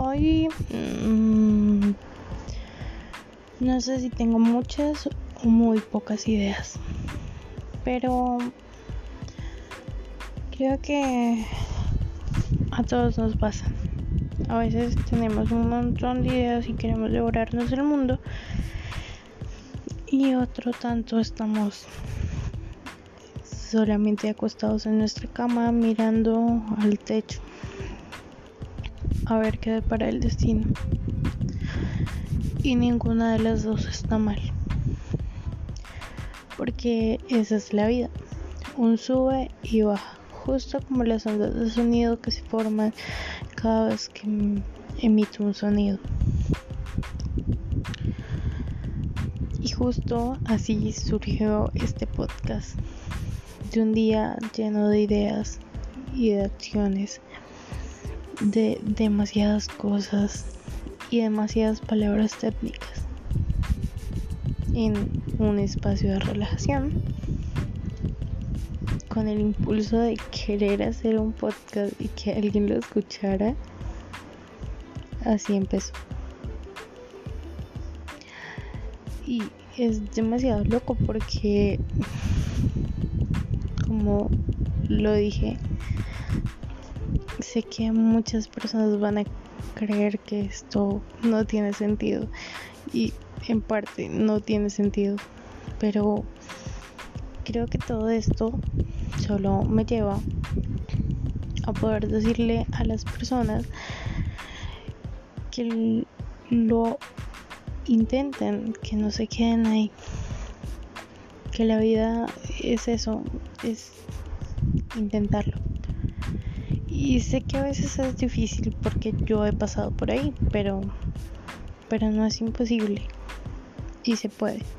Hoy mm, no sé si tengo muchas o muy pocas ideas, pero creo que a todos nos pasa. A veces tenemos un montón de ideas y queremos devorarnos el mundo y otro tanto estamos solamente acostados en nuestra cama mirando al techo a ver qué depara el destino. Y ninguna de las dos está mal. Porque esa es la vida. Un sube y baja. Justo como las ondas de sonido que se forman cada vez que emito un sonido. Y justo así surgió este podcast. De un día lleno de ideas y de acciones de demasiadas cosas y demasiadas palabras técnicas en un espacio de relajación con el impulso de querer hacer un podcast y que alguien lo escuchara así empezó. Y es demasiado loco porque como lo dije sé que muchas personas van a creer que esto no tiene sentido y en parte no tiene sentido, pero creo que todo esto solo me lleva a poder decirle a las personas que lo intenten, que no se queden ahí, que la vida es eso, es intentarlo. Y sé que a veces es difícil porque yo he pasado por ahí, pero pero no es imposible y se puede.